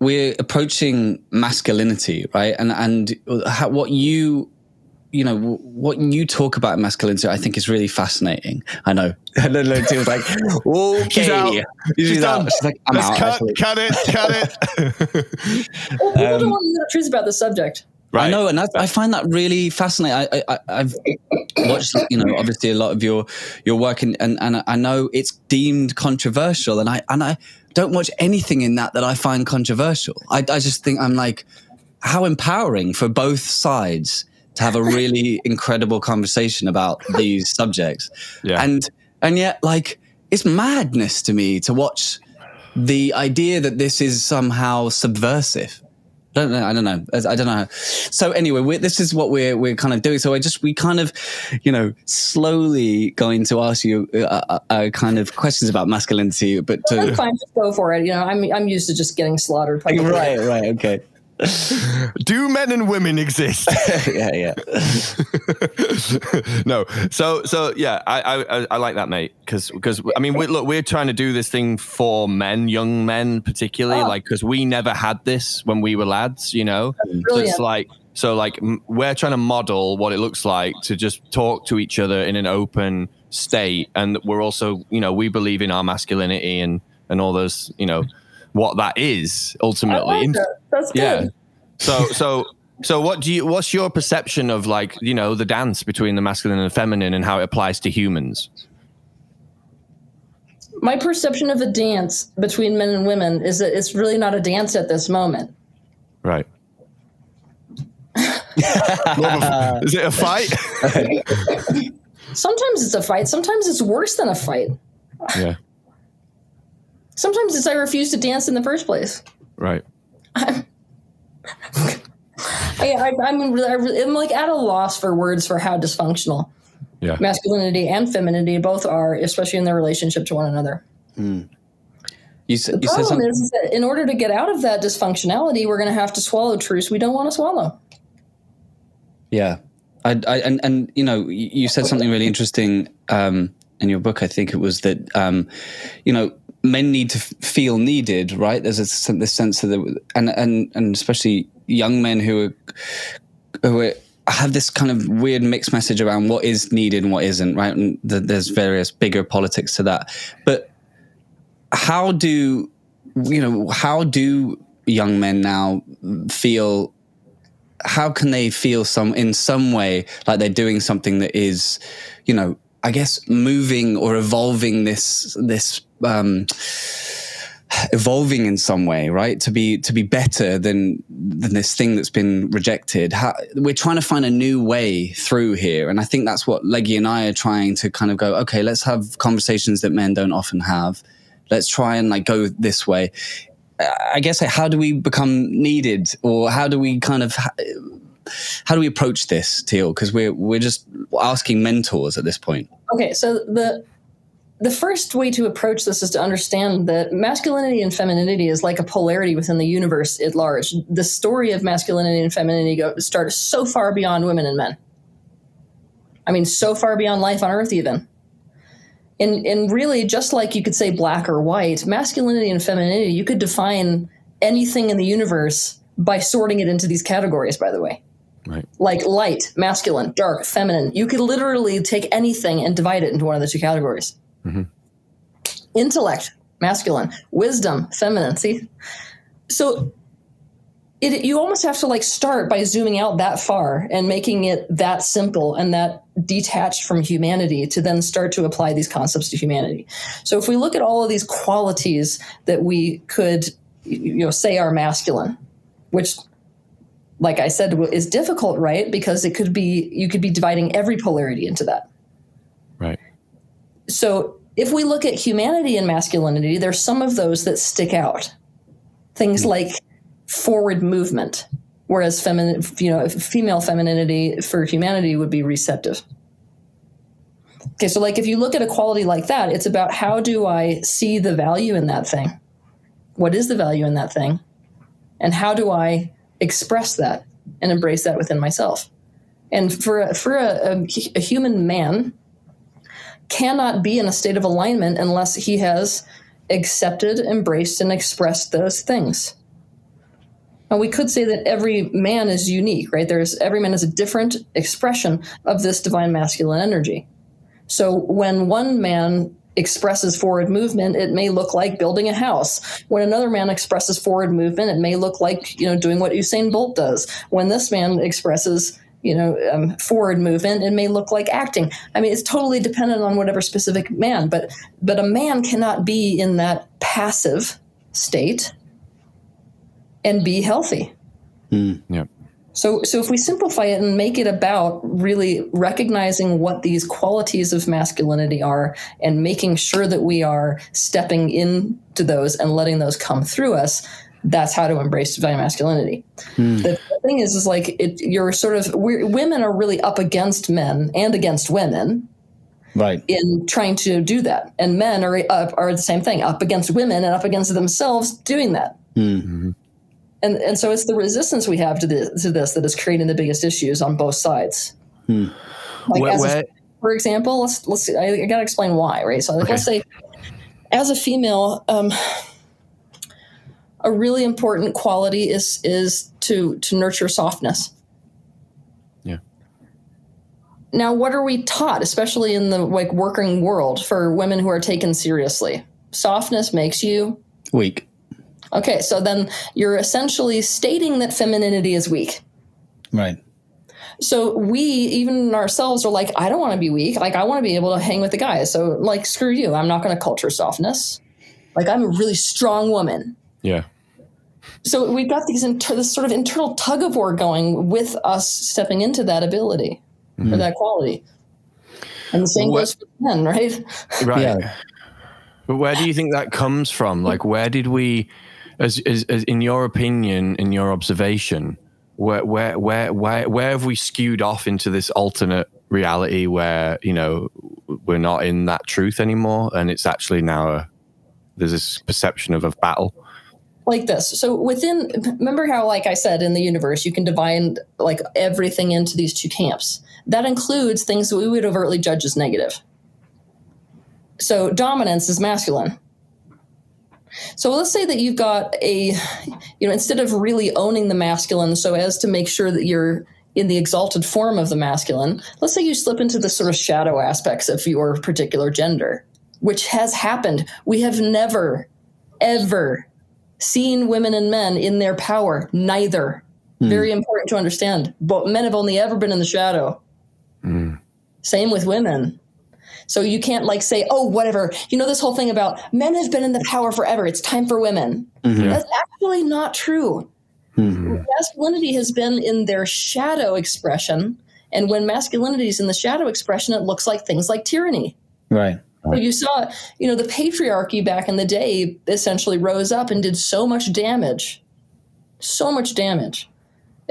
we're approaching masculinity, right? And and how, what you you know what you talk about in masculinity, I think is really fascinating. I know. [LAUGHS] And then Teal was like, [LAUGHS] okay, She's out. She's done. She's like, I'm Let's out. cut, cut it, cut it. [LAUGHS] Well, people don't um, want to know the truth about the subject. right. I know, and I, I find that really fascinating. I, I, I've watched, you know, obviously a lot of your your work, and, and and I know it's deemed controversial, and I and I don't watch anything in that that I find controversial. I, I just think I'm like, how empowering for both sides to have a really incredible conversation about these [LAUGHS] subjects, Yeah. and and yet like it's madness to me to watch the idea that this is somehow subversive. I don't know. I don't know. I don't know. So anyway, we're, this is what we're we're kind of doing. So I just we kind of, you know, slowly going to ask you uh, uh, uh, kind of questions about masculinity, but to, That's fine. Just go for it. You know, I'm I'm used to just getting slaughtered. publicly. [LAUGHS] right, right, okay, [LAUGHS] Do men and women exist? [LAUGHS] yeah, yeah, [LAUGHS] no. So so yeah, I I, I like that, mate. Because because I mean, we, look, we're trying to do this thing for men, young men particularly, Oh. like because we never had this when we were lads, you know. So it's like so like m- we're trying to model what it looks like to just talk to each other in an open state, and we're also you know we believe in our masculinity and and all those you know what that is I ultimately. like that. That's good. yeah. So so so what do you what's your perception of like, you know, the dance between the masculine and the feminine and how it applies to humans? My perception of a dance between men and women is that it's really not a dance at this moment. Right. [LAUGHS] is it a fight? [LAUGHS] Sometimes it's a fight. Sometimes it's worse than a fight. yeah. Sometimes it's I refuse to dance in the first place. Right. [LAUGHS] I, I, I'm, I'm like at a loss for words for how dysfunctional Yeah. masculinity and femininity both are, especially in their relationship to one another. You, said The you problem something. is, is that in order to get out of that dysfunctionality, we're going to have to swallow truths we don't want to swallow. Yeah, I, I and and you know you you said something really interesting um, in your book. I think it was that um, you know men need to feel needed, right? There's a this sense of the and and and especially young men who are who are, have this kind of weird mixed message around what is needed and what isn't, right? And th- there's various bigger politics to that, but how do you know how do young men now feel how can they feel some in some way like they're doing something that is you know i guess moving or evolving this this um evolving in some way right? To be to be better than than this thing that's been rejected. How, we're trying to find a new way through here. And i think that's what leggy and i are trying to kind of go okay let's have conversations that men don't often have. Let's try and like go this way. I guess how do we become needed, or how do we kind of how do we approach this, Teal? Because we're we're just asking mentors at this point. Okay, so the the first way to approach this is to understand that masculinity and femininity is like a polarity within the universe at large. The story of masculinity and femininity go, starts so far beyond women and men. I mean, so far beyond life on Earth, even. And, and really, just like you could say black or white, masculinity and femininity, you could define anything in the universe by sorting it into these categories, by the way Right. like light, masculine, dark, feminine. You could literally take anything and divide it into one of the two categories. Mm-hmm. Intellect, masculine, wisdom, feminine. See, so it you almost have to like start by zooming out that far and making it that simple and that detached from humanity to then start to apply these concepts to humanity. So if we look at all of these qualities that we could you know say are masculine, which like I said, is difficult, right? Because it could be, you could be dividing every polarity into that. Right. So if we look at humanity and masculinity, there's some of those that stick out. Things hmm. like forward movement, whereas feminine, you know, female femininity for humanity would be receptive. Okay, so like if you look at a quality like that, it's about how do I see the value in that thing? What is the value in that thing? And how do I express that and embrace that within myself. And for a, for a, a, a, human man cannot be in a state of alignment unless he has accepted, embraced, and expressed those things. And we could say that every man is unique, right? There's every man is a different expression of this divine masculine energy. So when one man expresses forward movement, it may look like building a house. When another man expresses forward movement, it may look like you know doing what Usain Bolt does. When this man expresses you know um, forward movement, it may look like acting. I mean, it's totally dependent on whatever specific man. But but a man cannot be in that passive state and be healthy. Mm. Yeah. So, so if we simplify it and make it about really recognizing what these qualities of masculinity are and making sure that we are stepping into those and letting those come through us, that's how to embrace divine masculinity. Mm. The thing is, is like it, you're sort of women are really up against men and against women, right? In trying to do that, and men are up, are the same thing, up against women and up against themselves doing that. Mm-hmm and and so it's the resistance we have to this, to this that is creating the biggest issues on both sides. Hmm. Like where, as where, a, for example, let's let's I, I got to explain why, right? So like, Okay. let's say, as a female, um, a really important quality is is to to nurture softness. Yeah. Now, what are we taught, especially in the like working world, for women who are taken seriously? Softness makes you Weak. Okay, so then you're essentially stating that femininity is weak. Right. So we, even ourselves, are like, I don't want to be weak. Like, I want to be able to hang with the guys. So, like, screw you. I'm not going to culture softness. Like, I'm a really strong woman. yeah. So we've got these inter- this sort of internal tug of war going with us stepping into that ability or mm-hmm. that quality. And the same What- goes for men, right? Right. Yeah. But where do you think that comes from? Like, where did we, as, as, as in your opinion, in your observation, where, where, where, where, where have we skewed off into this alternate reality where you know we're not in that truth anymore, and it's actually now a there's this perception of a battle? like this. So within remember how like I said in the universe you can divide like everything into these two camps. That includes things that we would overtly judge as negative. So dominance is masculine. So let's say that you've got a you know instead of really owning the masculine so as to make sure that you're in the exalted form of the masculine, let's say you slip into the sort of shadow aspects of your particular gender, which has happened. We have never ever seen women and men in their power. Neither. Mm. Very important to understand. But men have only ever been in the shadow. Mm. Same with women. So you can't like say, oh, whatever. You know, this whole thing about men have been in the power forever. It's time for women. Mm-hmm. That's actually not true. Mm-hmm. Masculinity has been in their shadow expression. And when masculinity is in the shadow expression, it looks like things like tyranny. Right. So you saw, you know, the patriarchy back in the day essentially rose up and did so much damage, so much damage,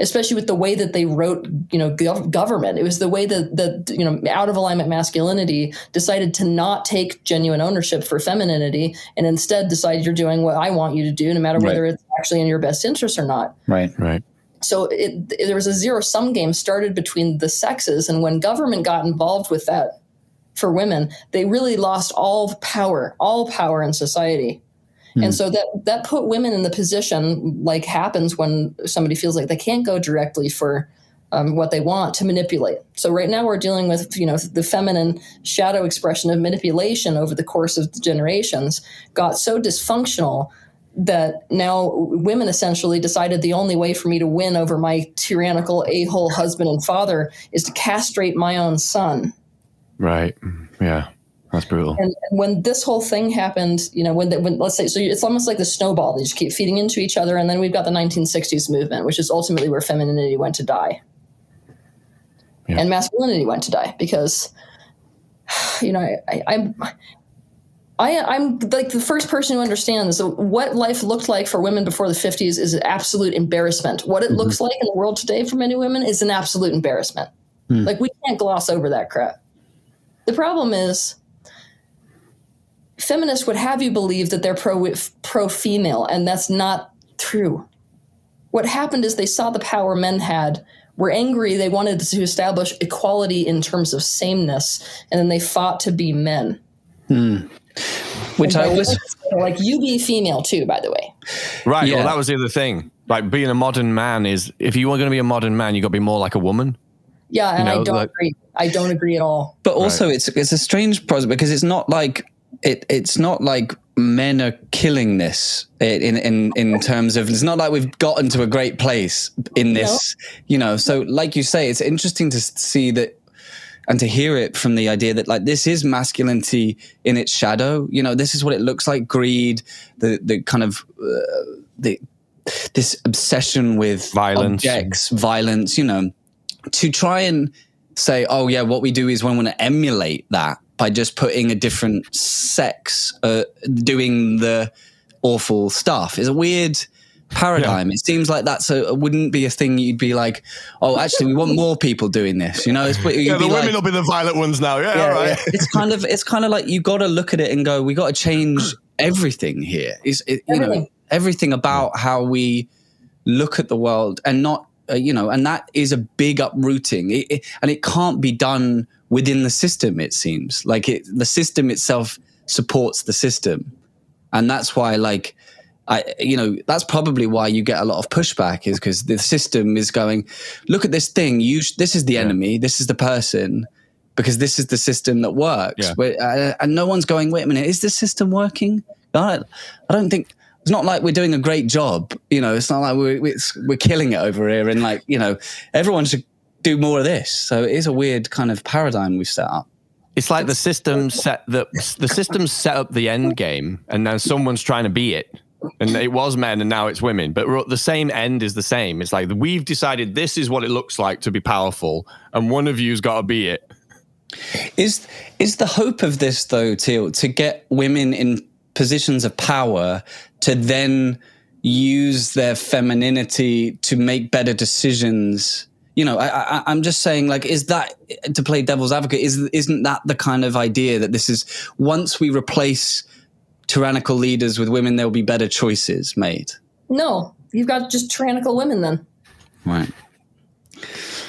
especially with the way that they wrote, you know, gov- government. It was the way that the, you know, out of alignment masculinity decided to not take genuine ownership for femininity and instead decided you're doing what I want you to do, no matter whether right. it's actually in your best interest or not. Right, right. So it, it, there was a zero sum game started between the sexes, and when government got involved with that for women, they really lost all power, all power in society. Mm. And so that that put women in the position like happens when somebody feels like they can't go directly for um, what they want to manipulate. So right now we're dealing with you know the feminine shadow expression of manipulation over the course of the generations got so dysfunctional that now women essentially decided the only way for me to win over my tyrannical a-hole husband and father is to castrate my own son Right. Yeah. That's brutal. And, and when this whole thing happened, you know, when, the, when let's say, so it's almost like the snowball. They just keep feeding into each other. And then we've got the 1960s movement, which is ultimately where femininity went to die. Yeah. And masculinity went to die because, you know, I, I'm, I, I'm like the first person who understands what life looked like for women before the 50s is an absolute embarrassment. What it mm-hmm. looks like in the world today for many women is an absolute embarrassment. Mm. Like we can't gloss over that crap. The problem is feminists would have you believe that they're pro pro female, and that's not true. What happened is they saw the power men had, were angry, they wanted to establish equality in terms of sameness, and then they fought to be men. Hmm. Which I always like you be female too, by the way. Right. Yeah. Well, that was the other thing. Like being a modern man is if you are going to be a modern man, you got to be more like a woman. Yeah, and you know, I don't like, agree. I don't agree at all. But also, right. it's it's a strange process because it's not like it. It's not like men are killing this in in in terms of. It's not like we've gotten to a great place in this. No. You know, so like you say, it's interesting to see that and to hear it from the idea that like this is masculinity in its shadow you know this is what it looks like greed the the kind of uh, the this obsession with violence objects violence you know to try and say, oh yeah, what we do is we want to emulate that by just putting a different sex uh, doing the awful stuff is a weird paradigm. Yeah. It seems like that's a wouldn't be a thing you'd be like, oh, actually, we want more people doing this. You know, it's, yeah, the women like, will be the violent ones now. Yeah, yeah, all right. Yeah. it's kind of it's kind of like you got to look at it and go, we got to change everything here. Is it, you everything. know everything about how we look at the world and not uh, you know, and that is a big uprooting, it, it, and it can't be done within the system. It seems like it, the system itself supports the system, and that's why, like, I, you know, that's probably why you get a lot of pushback is because the system is going, look at this thing. You, this is the yeah. enemy. This is the person. Because this is the system that works, yeah. Where, uh, and no one's going. Wait a minute, is the system working? I don't, I don't think it's not like we're doing a great job. You know, it's not like we're we're killing it over here, and like you know, everyone should do more of this. So it is a weird kind of paradigm we've set up. It's like the system set the the system set up the end game, and now someone's trying to be it. And it was men, and now it's women. But the same end is the same. It's like we've decided this is what it looks like to be powerful, and one of you's got to be it. Is is the hope of this though, Teal, to get women in positions of power to then use their femininity to make better decisions you know I, I, am just saying like is that to play devil's advocate is isn't that the kind of idea that this is once we replace tyrannical leaders with women there'll be better choices made? No you've got just tyrannical women then. Right.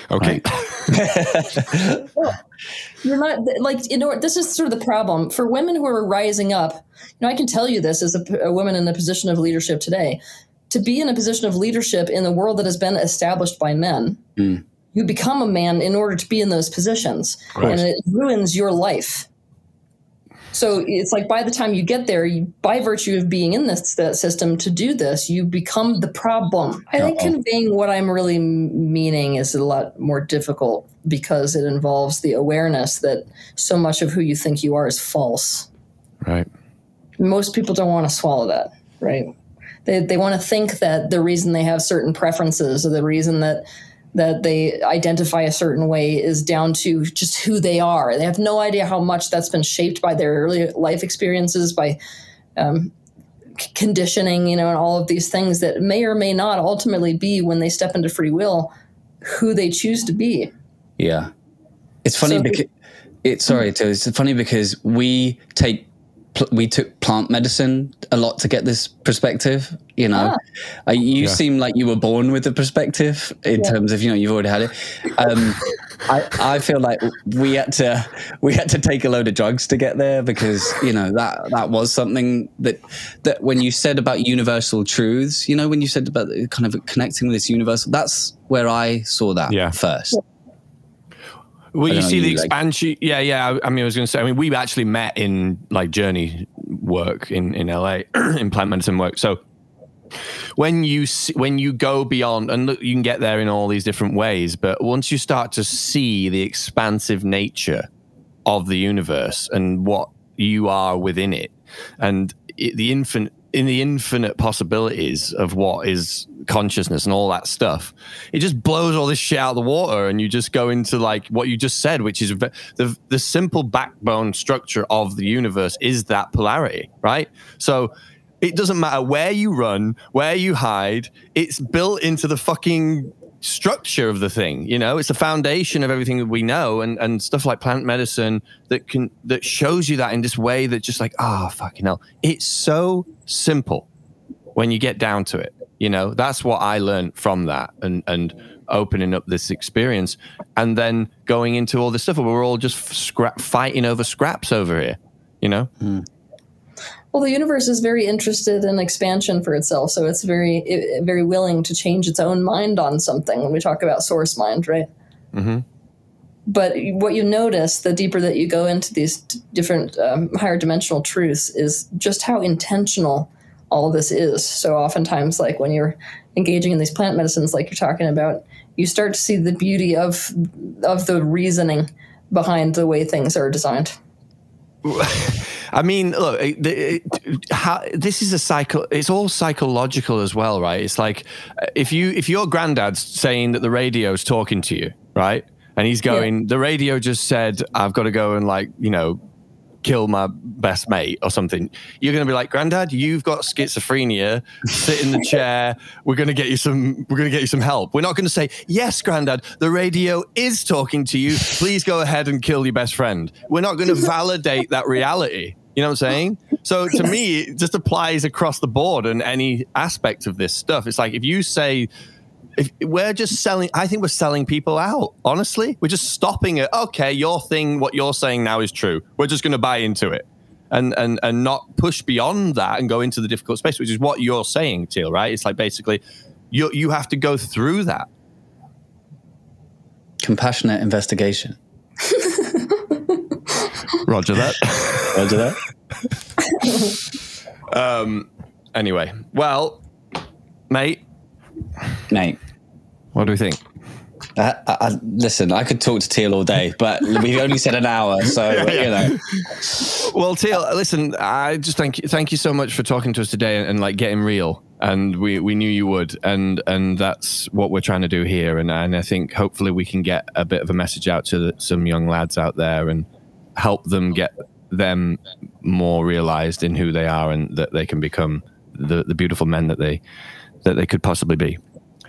Okay. Right. [LAUGHS] you're not like you know this is sort of the problem. For women who are rising up you know i can tell you this as a, a woman in a position of leadership today to be in a position of leadership in the world that has been established by men mm. you become a man in order to be in those positions and it ruins your life so it's like by the time you get there, you, by virtue of being in this system to do this, you become the problem. I think Uh-oh. conveying what I'm really meaning is a lot more difficult because it involves the awareness that so much of who you think you are is false. Right. Most people don't want to swallow that, right? They, they want to think that the reason they have certain preferences or the reason that that they identify a certain way is down to just who they are. They have no idea how much that's been shaped by their early life experiences, by um, conditioning, you know, and all of these things that may or may not ultimately be when they step into free will who they choose to be. Yeah, it's funny so because it's sorry, it's funny because we take we took plant medicine a lot to get this perspective. You know, ah. uh, you yeah. seem like you were born with the perspective in yeah. terms of you know you've already had it. Um, I, I feel like we had to we had to take a load of drugs to get there because you know that that was something that that when you said about universal truths, you know, when you said about kind of connecting with this universal, that's where I saw that yeah. first. Well, you see the expansion. Like, yeah, yeah. I, mean, I was going to say. I mean, we actually met in like journey work in in LA, [CLEARS THROAT] in plant medicine work. So when you see, when you go beyond, and look, you can get there in all these different ways. But once you start to see the expansive nature of the universe and what you are within it, and it, the infinite in the infinite possibilities of what is consciousness and all that stuff, it just blows all this shit out of the water, and you just go into like what you just said, which is the the simple backbone structure of the universe is that polarity, right? So it doesn't matter where you run, where you hide, it's built into the fucking structure of the thing you know it's the foundation of everything that we know and and stuff like plant medicine that can that shows you that in this way that just like ah oh, fucking hell it's so simple when you get down to it you know that's what i learned from that and and opening up this experience and then going into all this stuff where we're all just scrap fighting over scraps over here you know mm. Well, the universe is very interested in expansion for itself, so it's very, very willing to change its own mind on something. When we talk about source mind, right? Mm-hmm. But what you notice, the deeper that you go into these different um, higher dimensional truths, is just how intentional all this is. So oftentimes, like when you're engaging in these plant medicines, like you're talking about, you start to see the beauty of of the reasoning behind the way things are designed. [LAUGHS] I mean, look, it, it, how, this is a cycle. It's all psychological as well, right? It's like if you if your granddad's saying that the radio is talking to you, right? And he's going, yeah. the radio just said, I've got to go and like, you know, kill my best mate or something, you're going to be like, Granddad, you've got schizophrenia. Sit in the [LAUGHS] chair. We're going to get you some. We're going to get you some help. We're not going to say, Yes, Granddad, the radio is talking to you. Please go ahead and kill your best friend. We're not going [LAUGHS] to validate that reality. You know what I'm saying? So to me, it just applies across the board and any aspect of this stuff. It's like if you say if we're just selling i think we're selling people out honestly. We're just stopping it. Okay your thing what you're saying now is true. We're just going to buy into it and and and not push beyond that and go into the difficult space which is what you're saying teal right? It's like basically you you have to go through that. Compassionate investigation. [LAUGHS] Roger that. [LAUGHS] Roger that. Um anyway well mate. Nate. What do we think? Uh, I, I, listen, I could talk to Teal all day, but we've only said an hour, so [LAUGHS] yeah. you know. Well, Teal, listen, I just thank you, thank you so much for talking to us today and, and, like getting real. And we, we knew you would, and and that's what we're trying to do here. And and I think hopefully we can get a bit of a message out to the, some young lads out there and help them get them more realized in who they are and that they can become the, the beautiful men that they that they could possibly be.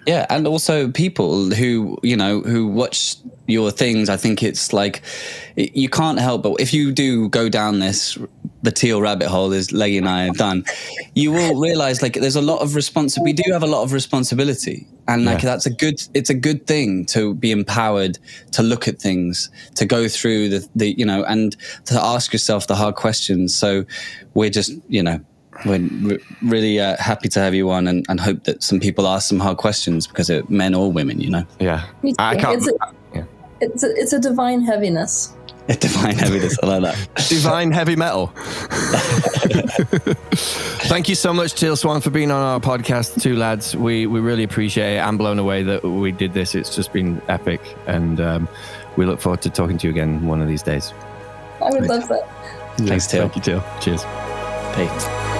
Yeah, and also people who you know who watch your things. I think it's like you can't help but if you do go down this the teal rabbit hole, as Leggy and I have done, you will realize like there's a lot of responsibility. We do have a lot of responsibility, and like yeah. that's a good. It's a good thing to be empowered to look at things, to go through the the you know, and to ask yourself the hard questions. So we're just you know we're really uh, happy to have you on and, and, hope that some people ask some hard questions because it men or women, you know. Yeah, I can't. It's a, yeah. it's a, it's a divine heaviness. A divine heaviness. I like that. [LAUGHS] divine heavy metal. [LAUGHS] Thank you so much, Teal Swan, for being on our podcast, two lads. We we really appreciate it. I'm blown away that we did this. It's just been epic, and um, we look forward to talking to you again one of these days. I would love that. Thanks, Teal. Thank you, Teal. Cheers. Peace.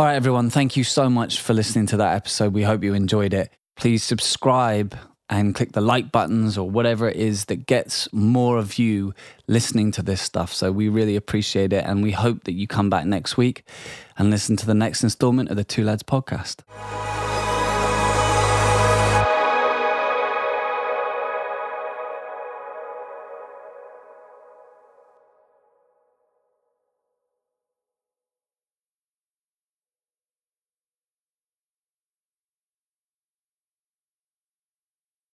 All right, everyone. Thank you so much for listening to that episode. We hope you enjoyed it. Please subscribe and click the like buttons or whatever it is that gets more of you listening to this stuff. So we really appreciate it. And we hope that you come back next week and listen to the next installment of the Two Lads podcast.